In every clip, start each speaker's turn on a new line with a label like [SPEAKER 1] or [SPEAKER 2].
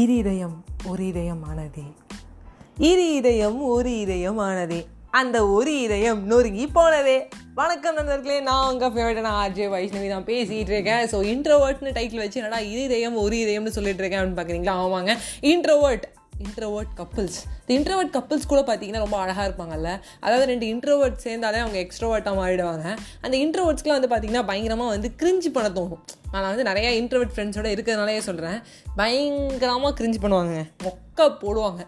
[SPEAKER 1] இரு இதயம் ஒரு இதயமானதே இரு இதயம் ஒரு இதயமானதே அந்த ஒரு இதயம் நொறுங்கி போனதே. வணக்கம் நண்பர்களே நான் உங்கள் ஃபேவரட்டான ஆர்ஜே வைஷ்ணவி தான் பேசிகிட்டு இருக்கேன். ஸோ இன்ட்ரோவர்ட்னு டைட்டில் வச்சு என்னடா இரு இதயம் ஒரு இதயம்னு சொல்லிட்டு இருக்கேன் அப்படின்னு பார்க்குறீங்களா? ஆமாங்க. இன்ட்ரோவர்ட் இன்ட்ரவர்ட் கப்புள்ஸ் இந்த இன்ட்ரவர்ட் கப்புள்ஸ் கூட பார்த்தீங்கன்னா ரொம்ப அழகாக இருப்பாங்கல்ல? அதாவது ரெண்டு இன்ட்ரவர்ட் சேர்ந்தாலே அவங்க எக்ஸ்ட்ரோவர்ட்டாக மாறிடுவாங்க. அந்த இன்ட்ரவர்ட்ஸ்க்குலாம் வந்து பார்த்தீங்கன்னா பயங்கரமாக வந்து கிரிஞ்சு பண்ண தோணும். நான் வந்து நிறையா இன்ட்ரவர்ட் ஃப்ரெண்ட்ஸோட இருக்கிறதுனாலே சொல்கிறேன் பயங்கரமாக கிரிஞ்சு பண்ணுவாங்க. மொக்க போடுவாங்க.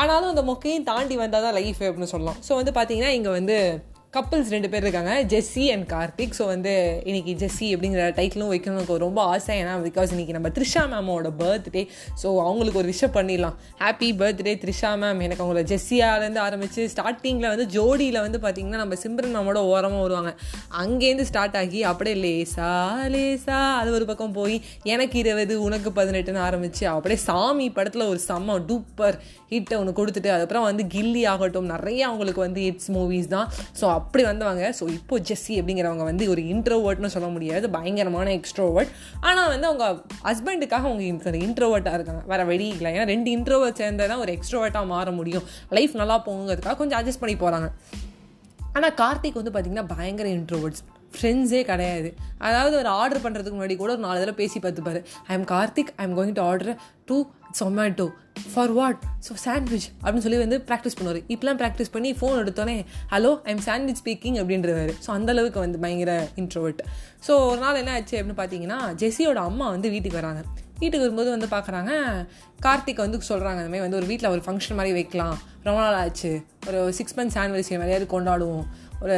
[SPEAKER 1] ஆனாலும் அந்த மொக்கையும் தாண்டி வந்தால் தான் லைஃப் அப்படின்னு சொல்லலாம். ஸோ வந்து பார்த்தீங்கன்னா இங்கே வந்து கப்புள்ஸ் ரெண்டு பேர் இருக்காங்க ஜெஸ்ஸி அண்ட் கார்த்திக் ஸோ வந்து இன்னைக்கு ஜெஸ்ஸி அப்படிங்கிற டைட்டிலும் வைக்கணும் எனக்கு ரொம்ப ஆசை. ஏன்னா பிகாஸ் இன்னைக்கு நம்ம த்ரிஷா மேமோட பர்த்டே ஸோ அவங்களுக்கு ஒரு விஷயம் பண்ணிடலாம். ஹாப்பி பர்த்டே த்ரிஷா மேம் எனக்கு அவங்கள ஜெஸ்ஸியாலேருந்து ஆரம்பித்து ஸ்டார்டிங்கில் வந்து ஜோடியில் வந்து பார்த்திங்கன்னா நம்ம சிம்ரன் மேமோட ஓரமாக வருவாங்க. அங்கேருந்து ஸ்டார்ட் ஆகி அப்படியே லேசா லேசா அது ஒரு பக்கம் போய் எனக்கு இருபது உனக்கு பதினெட்டுன்னு ஆரம்பித்து அப்படியே சாமி படத்தில் ஒரு செம்ம டூப்பர் ஹிட்டை ஒன்று கொடுத்துட்டு அதுக்கப்புறம் வந்து கில்லி ஆகட்டும். நிறைய அவங்களுக்கு வந்து ஹிட்ஸ் மூவிஸ் தான். ஸோ அப்படி வந்தவங்க. ஸோ இப்போ ஜெஸ்ஸி அப்படிங்கிறவங்க வந்து ஒரு இன்ட்ரோவர்ட்னு சொல்ல முடியாது. பயங்கரமான எக்ஸ்ட்ரோவர்ட் ஆனால் வந்து அவங்க ஹஸ்பண்டுக்காக அவங்க இன்ட்ரோவர்ட்டாக இருக்காங்க. வேறு வழி இல்லை. ஏன்னா ரெண்டு இன்ட்ரோவர்ட் சேர்ந்தது தான் ஒரு எக்ஸ்ட்ரோவர்ட்டாக மாற முடியும். லைஃப் நல்லா போகுங்கிறதுக்காக கொஞ்சம் அட்ஜஸ்ட் பண்ணி போகிறாங்க ஆனால் கார்த்திக் வந்து பார்த்திங்கன்னா பயங்கர இன்ட்ரோவர்ட்ஸ் ஃப்ரெண்ட்ஸே கிடையாது. அதாவது ஒரு ஆர்டர் பண்ணுறதுக்கு முன்னாடி கூட ஒரு நாலு தடவை பேசி பார்த்துப்பாரு. I am Karthik I am going to order to Zomato for what so sandwich அப்படின்னு சொல்லி வந்து ப்ராக்டிஸ் பண்ணுவார். இப்பெல்லாம் ப்ராக்டிஸ் பண்ணி ஃபோன் எடுத்தோன்னே ஹலோ ஐம் சாண்ட்விச் ஸ்பீக்கிங் அப்படின்றவர். ஸோ அந்தளவுக்கு வந்து பயங்கர இன்ட்ரோவர்ட் ஸோ ஒரு நாள் என்ன ஆச்சு அப்படின்னு பார்த்தீங்கன்னா ஜெஸியோட அம்மா வந்து வீட்டுக்கு வராங்க. வீட்டுக்கு வரும்போது வந்து பார்க்குறாங்க கார்த்திக் வந்து சொல்கிறாங்க அந்தமாதிரி வந்து ஒரு வீட்டில் ஒரு ஃபங்க்ஷன் மாதிரி வைக்கலாம். ரொம்ப நாள் ஆச்சு. ஒரு சிக்ஸ் மந்த்ஸ் ஆனிவர்சரி மாதிரியாவது கொண்டாடுவோம். ஒரு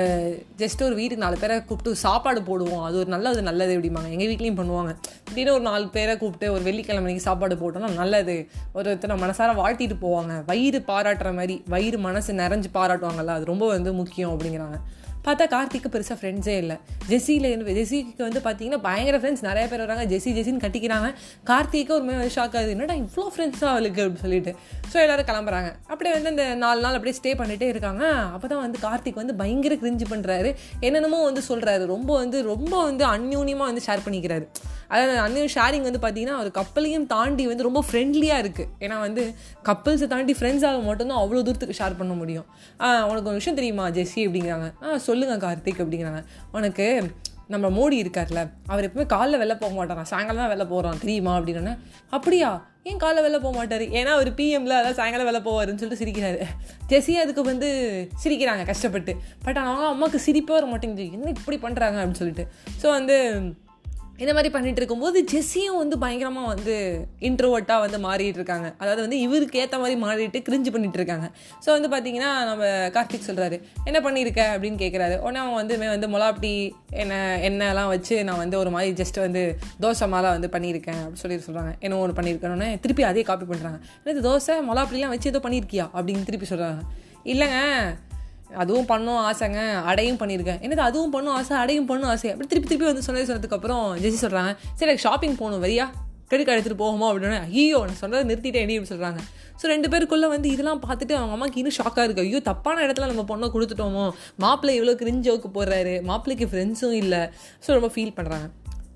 [SPEAKER 1] ஜஸ்ட் ஒரு வீட்டுக்கு நாலு பேரை கூப்பிட்டு சாப்பாடு போடுவோம். அது ஒரு நல்லது நல்லது எப்படிம்பாங்க எங்கள் வீட்லேயும் பண்ணுவாங்க. திடீர்னு ஒரு நாலு பேரை கூப்பிட்டு ஒரு வெள்ளிக்கிழமைக்கு சாப்பாடு போட்டோம்னா நல்லது. ஒருத்தர் மனசார வாழ்த்திட்டு போவாங்க. வயிறு பாராட்டுற மாதிரி வயிறு மனசு நிறைஞ்சு பாராட்டுவாங்கல்ல அது ரொம்ப வந்து முக்கியம் அப்படிங்கிறாங்க. பார்த்தா கார்த்திக்கு பெருசாக ஃப்ரெண்ட்ஸே இல்லை. ஜெஸியில் ஜெஸிக்கு வந்து பார்த்தீங்கன்னா பயங்கர ஃப்ரெண்ட்ஸ் நிறைய பேர் வராங்க. ஜெஸி ஜெஸின்னு கட்டிக்கிறாங்க. கார்த்திக்கு ஒரு மாதிரி ஷாக் ஆகுது. என்னடா இவ்வளோ ஃப்ரெண்ட்ஸாக அவளுக்கு? அப்படின்னு சொல்லிட்டு. ஸோ எல்லோரும் கிளம்புறாங்க. அப்படியே வந்து இந்த நாலு நாள் அப்படியே ஸ்டே பண்ணிகிட்டே இருக்காங்க. அப்போ தான் வந்து கார்த்திக் வந்து பயங்கர கிரிஞ்சு பண்ணுறாரு என்னென்னமோ வந்து சொல்கிறாரு ரொம்ப வந்து ரொம்ப வந்து அந்யூன்யமாக வந்து ஷேர் பண்ணிக்கிறாரு. அதாவது அண்ணன் ஷேரிங் வந்து பார்த்தீங்கன்னா ஒரு கப்பலையும் தாண்டி வந்து ரொம்ப ஃப்ரெண்ட்லியாக இருக்குது ஏன்னா வந்து கப்பல்ஸை தாண்டி ஃப்ரெண்ட்ஸாக மட்டும்தான் அவ்வளோ தூரத்துக்கு ஷேர் பண்ண முடியும். உனக்கு ஒரு விஷயம் தெரியுமா ஜெஸ்ஸி அப்படிங்கிறாங்க. ஆ சொல்லுங்கள் கார்த்திக் அப்படிங்கிறாங்க. உனக்கு நம்ம மோடி இருக்கார்ல அவர் எப்பவுமே காலைல வெளில போக மாட்டாரா சாயங்காலம் தான் வெளில போகிறான் தெரியுமா அப்படின்னு. அப்படியா? ஏன் காலைல வெளில போக மாட்டார்? ஏன்னா அவர் பிஎம்ல அதான் சாயங்காலம் வெளில போவாருன்னு சொல்லிட்டு சிரிக்கிறாரு. ஜெஸி அதுக்கு வந்து சிரிக்கிறாங்க கஷ்டப்பட்டு. பட் ஆனால் அம்மாவுக்கு சிரிப்பே வர மாட்டேங்குது. என்ன இப்படி பண்ணுறாங்க அப்படின்னு சொல்லிட்டு. ஸோ வந்து இந்த மாதிரி பண்ணிட்டு இருக்கும்போது ஜெஸ்ஸியும் வந்து பயங்கரமாக வந்து இன்ட்ரோவர்ட்டாக வந்து மாறிட்டு இருக்காங்க. அதாவது வந்து இவருக்கு ஏற்ற மாதிரி மாறிட்டு கிரிஞ்சு பண்ணிட்டு இருக்காங்க. ஸோ வந்து பார்த்தீங்கன்னா நம்ம கார்த்திக் சொல்கிறாரு என்ன பண்ணியிருக்க அப்படின்னு கேட்குறாரு உடனே அவன் வந்து வந்து மொலாப்டி என்ன எண்ணெய்லாம் வச்சு நான் வந்து ஒரு மாதிரி ஜஸ்ட் வந்து தோசை மாலை வந்து பண்ணியிருக்கேன் அப்படின்னு சொல்லி சொல்கிறாங்க என்ன ஒன்று பண்ணியிருக்கேன்னு திருப்பி அதே காப்பி பண்ணுறாங்க என்னது தோசை மொலாப்டிலாம் வச்சு ஏதோ பண்ணியிருக்கியா அப்படின்னு திருப்பி சொல்கிறாங்க இல்லைங்க அதுவும் பண்ணும் ஆசைங்க அடையும் பண்ணியிருக்கேன் என்னது அதுவும் பண்ணும் ஆசை அடையும் பண்ணும் ஆசை? அப்படி திருப்பி திருப்பி வந்து சொன்னது சொன்னதுக்கப்புறம் ஜெசி சொல்கிறாங்க சரி எனக்கு ஷாப்பிங் போகணும் வரியா? கிரெடிட் கார்டு எடுத்துகிட்டு போகுமா? அப்படின்னு ஐயோ நான் சொன்னதை நிறுத்திட்டேன் அப்படின்னு சொல்கிறாங்க ஸோ ரெண்டு பேருக்குள்ளே வந்து இதெல்லாம் பார்த்துட்டு அவங்க அம்மாக்கு இன்னும் ஷாக்காக இருக்குது ஐயோ தப்பான இடத்துல நம்ம பொண்ணை கொடுத்துட்டோமோ? மாப்பிள்ளை இவ்வளோ கிரிஞ்சோக்கு போடுறாரு. மாப்பிள்ளைக்கு ஃப்ரெண்ட்ஸும் இல்லை. ஸோ ரொம்ப ஃபீல் பண்ணுறாங்க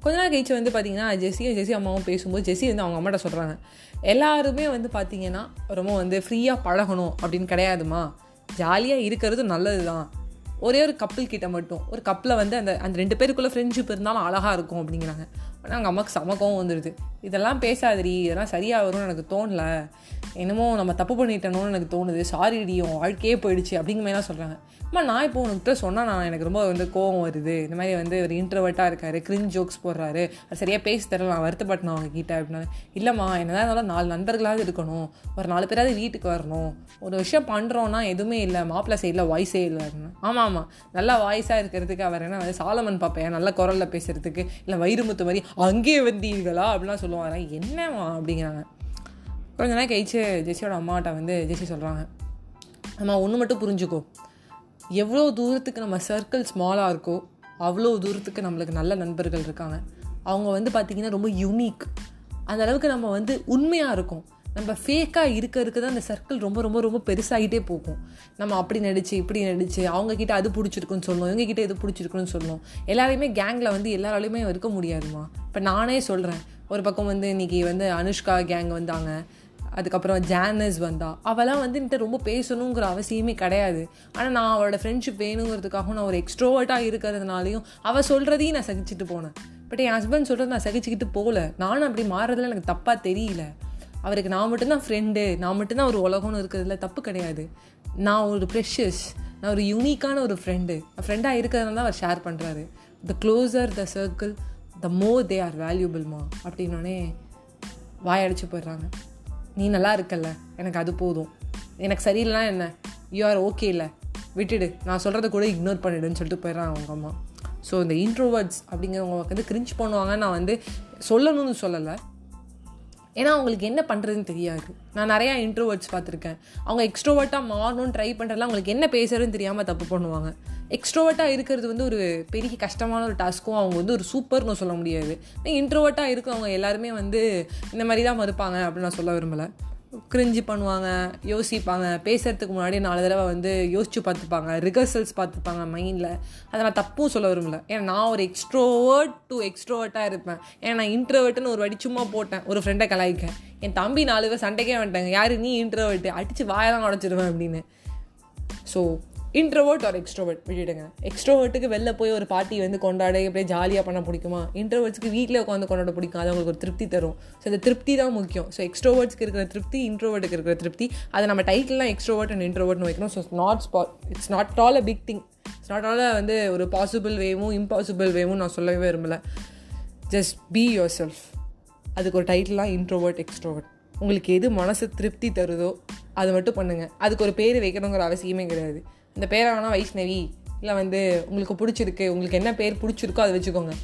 [SPEAKER 1] கொஞ்ச நாள் கழிச்சு வந்து பார்த்தீங்கன்னா ஜெஸியும் ஜெஸி அம்மாவும் பேசும்போது ஜெஸி வந்து அவங்க அம்மாட்ட சொல்கிறாங்க எல்லாருமே வந்து பார்த்தீங்கன்னா ரொம்ப வந்து ஃப்ரீயாக பழகணும் அப்படின்னு கிடையாதுமா? ஜாலியாக இருக்கிறது நல்லது தான் ஒரே ஒரு கப்பிள் கிட்ட மட்டும். ஒரு கப்பில் வந்து அந்த அந்த ரெண்டு பேருக்குள்ளே ஃப்ரெண்ட்ஷிப் இருந்தாலும் அழகாக இருக்கும் அப்படிங்கிறாங்க. ஆனால் அவங்க அம்மாவுக்கு சமக்கவும் வந்துடுது இதெல்லாம் பேசாதடி இதெல்லாம் சரியாக வரும்னு எனக்கு தோணலை. என்னமோ நம்ம தப்பு பண்ணிட்டணும்னு எனக்கு தோணுது. சாரி டியும் வாழ்க்கையே போயிடுச்சு அப்படிங்கிற மாதிரிலாம் சொல்கிறாங்க அம்மா நான் இப்போ உனக்கிட்ட சொன்னால் நான் எனக்கு ரொம்ப வந்து கோவம் வருது. இந்த மாதிரி வந்து ஒரு இன்ட்ரவர்ட்டாக இருக்காரு கிரின் ஜோக்ஸ் போடுறாரு. அது சரியாக பேசி தரல நான் வருத்தப்பட்டேன் அவங்க கிட்ட அப்படின்னா. இல்லைம்மா என்னதான் இருந்தாலும் நாலு நண்பர்களாவது இருக்கணும். ஒரு நாலு பேராவது வீட்டுக்கு வரணும். ஒரு விஷயம் பண்ணுறோன்னா எதுவுமே இல்லை. மாப்பிள்ளை சைடில் வாய்ஸே இல்லை அப்படின்னு. ஆமாம் ஆமாம் நல்லா வாய்ஸாக இருக்கிறதுக்கு அவர் என்ன வந்து சாலமன் பார்ப்பேன் நல்ல குரலில் பேசுகிறதுக்கு இல்லை வயிறுமுத்து மாதிரி அங்கேயே வந்தீர்களா அப்படிலாம் சொல்லுவாங்க. என்னம்மா அப்படிங்கிறாங்க. கொஞ்ச நேரம் கழிச்சு ஜெஸியோட அம்மாட்ட வந்து ஜெஸி சொல்கிறாங்க நம்ம ஒன்று மட்டும் புரிஞ்சுக்கோ. எவ்வளோ தூரத்துக்கு நம்ம சர்க்கிள் ஸ்மாலாக இருக்கோ அவ்வளோ தூரத்துக்கு நம்மளுக்கு நல்ல நண்பர்கள் இருக்காங்க. அவங்க வந்து பார்த்திங்கன்னா ரொம்ப யூனிக் அந்த அளவுக்கு நம்ம வந்து உண்மையாக இருக்கும். நம்ம ஃபேக்காக இருக்க இருக்க தான் அந்த சர்க்கிள் ரொம்ப ரொம்ப ரொம்ப பெருசாகிட்டே போகும். நம்ம அப்படி நடிச்சு இப்படி நடிச்சு அவங்கக்கிட்ட அது பிடிச்சிருக்குன்னு சொல்லணும் இவங்ககிட்ட இது பிடிச்சிருக்குன்னு சொல்லணும் எல்லாரையுமே கேங்கில் வந்து எல்லாராலையுமே இருக்க முடியாதுமா இப்போ நானே சொல்கிறேன் ஒரு பக்கம் வந்து இன்றைக்கி வந்து அனுஷ்கா கேங் வந்தாங்க அதுக்கப்புறம் ஜானஸ் வந்தா. அவெல்லாம் வந்து என்கிட்ட ரொம்ப பேசணுங்கிற அவசியமே கிடையாது. ஆனால் நான் அவளோட ஃப்ரெண்ட்ஷிப் வேணுங்கிறதுக்காகவும் நான் ஒரு எக்ஸ்ட்ரோவர்ட்டாக இருக்கிறதுனாலையும் அவள் சொல்கிறதையும் நான் சகிச்சுட்டு போனேன். பட் என் ஹஸ்பண்ட் சொல்கிறது நான் சகிச்சுக்கிட்டு போகல. நானும் அப்படி மாறுறதுல எனக்கு தப்பாக தெரியல. அவருக்கு நான் மட்டும்தான் ஃப்ரெண்டு நான் மட்டும்தான் ஒரு உலகம்னு இருக்கிறதுல தப்பு கிடையாது. நான் ஒரு ப்ரெஷஸ் நான் ஒரு யூனிக்கான ஒரு ஃப்ரெண்டு ஃப்ரெண்டாக இருக்கிறதுனால தான் அவர் ஷேர் பண்ணுறாரு the closer the circle the more they are வேல்யூபிள்மா அப்படின்னோடனே வாயடிச்சு போயிடுறாங்க. நீ நல்லா இருக்கல்ல எனக்கு அது போதும். எனக்கு சரியில்லைனா என்ன? யூ ஆர் ஓகே இல்லை விட்டுடு. நான் சொல்கிறத கூட இக்னோர் பண்ணிடுன்னு சொல்லிட்டு போயிடுறாங்க அவங்க அம்மா. ஸோ இந்த இன்ட்ரோவர்ட்ஸ் அப்படிங்கிறவங்க வந்து கிரிஞ்ச் பண்ணுவாங்க நான் வந்து சொல்லணும்னு சொல்லலை. ஏன்னா அவங்களுக்கு என்ன பண்ணுறதுன்னு தெரியாது. நான் நிறையா இன்ட்ரோவர்ட்ஸ் பார்த்துருக்கேன். அவங்க எக்ஸ்ட்ரோவர்ட்டாக மாறணும்னு ட்ரை பண்ணுறதுல அவங்களுக்கு என்ன பேசுறதுன்னு தெரியாமல் தப்பு பண்ணுவாங்க. எக்ஸ்ட்ரோவர்ட்டாக இருக்கிறது வந்து ஒரு பெரிய கஷ்டமான ஒரு டாஸ்க்கும் அவங்க வந்து ஒரு சூப்பர்னு சொல்ல முடியாது. இன்ட்ரோவர்ட்டாக இருக்கிறவங்க எல்லாருமே வந்து இந்த மாதிரி தான் மறுப்பாங்க அப்படின்னு நான் சொல்ல விரும்பலை. கிரிஞ்சு பண்ணுவாங்க யோசிப்பாங்க. பேசுகிறதுக்கு முன்னாடி நாலு தடவை வந்து யோசிச்சு பார்த்துப்பாங்க. ரிகர்சல்ஸ் பார்த்துப்பாங்க மைண்டில் அதை நான் தப்பும் சொல்ல விரும்பல. ஏன்னா நான் ஒரு எக்ஸ்ட்ரோவர்ட் டு எக்ஸ்ட்ரோவர்ட்டாக இருப்பேன். ஏன்னா நான் இன்ட்ரோவர்ட்டுன்னு ஒரு வாட்டி சும்மா போட்டேன். ஒரு ஃப்ரெண்டை கலாய்க்க. என் தம்பி நாலு பேர் சண்டைக்கே வந்துட்டாங்க. யார் நீ இன்ட்ரோவர்ட்டு அடித்து வாயெல்லாம் உடச்சிடுவேன் அப்படின்னு. ஸோ இன்ட்ரோவர்ட் ஆர் எக்ஸ்ட்ரோவர்ட் விட்டுடுங்க. எக்ஸ்ட்ரோவர்ட்டுக்கு வெளில போய் ஒரு பார்ட்டி வந்து கொண்டாட அப்படியே ஜாலியாக பண்ண பிடிக்குமா? இன்ட்ரோவர்ட்ஸ்க்கு வீட்டில் உட்காந்து கொண்டாட பிடிக்கும். அது அவங்களுக்கு ஒரு திருப்தி தரும். ஸோ அந்த திருப்தி தான் முக்கியம். ஸோ எக்ஸ்ட்ரோவர்ட்ஸ்க்கு இருக்கிற திருப்தி இன்ட்ரோவர்ட்டுக்கு இருக்கிற திருப்தி. அதை நம்ம டைட்டில்லாம் எக்ஸ்ட்ரோவர்ட் அண்ட் இன்ட்ரோவர்ட்னு வைக்கணும். So not spa it's not all a big thing it's not all வந்து ஒரு பாசிபிள் வேவும் இம்பாசிபிள் வேவும் நான் சொல்லவே விரும்பல. ஜஸ்ட் பி யோர் செல்ஃப் அதுக்கு ஒரு டைட்டிலாம் இன்ட்ரோவர்ட் எக்ஸ்ட்ரோவர்ட் உங்களுக்கு எது மனசு திருப்தி தருதோ அது மட்டும் பண்ணுங்கள் அதுக்கு ஒரு பேர் வைக்கணுங்கிற அவசியமே கிடையாது. இந்த பேரை வேணால் வைஷ்ணவி. இல்லை வந்து உங்களுக்கு பிடிச்சிருக்கு உங்களுக்கு என்ன பேர் பிடிச்சிருக்கோ அதை வச்சுக்கோங்க.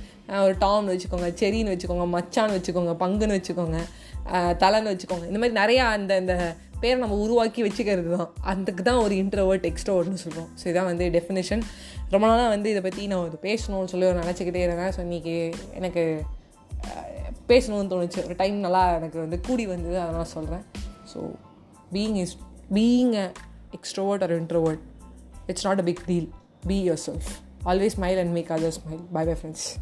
[SPEAKER 1] ஒரு டாம்னு வச்சுக்கோங்க செரின்னு வச்சுக்கோங்க மச்சான்னு வச்சுக்கோங்க பங்குன்னு வச்சுக்கோங்க தலைன்னு வச்சுக்கோங்க. இந்த மாதிரி நிறையா அந்த இந்த பேரை நம்ம உருவாக்கி வச்சுக்கிறது தான். அதுக்கு தான் ஒரு இன்ட்ரோவர்ட் எக்ஸ்ட்ரோவர்ட்னு சொல்கிறோம் ஸோ இதான் வந்து டெஃபினேஷன் ரொம்ப நாளாக வந்து இதை பற்றி நான் ஒரு பேசணும்னு சொல்லி நினச்சிக்கிட்டே இருந்தேன். ஸோ இன்றைக்கி எனக்கு பேசணும்னு தோணுச்சு. ஒரு டைம் நல்லா எனக்கு வந்து கூடி வந்தது அதெல்லாம் சொல்கிறேன் so being is being extrovert or introvert It's not a big deal. Be yourself. Always smile and make others smile. Bye bye, friends.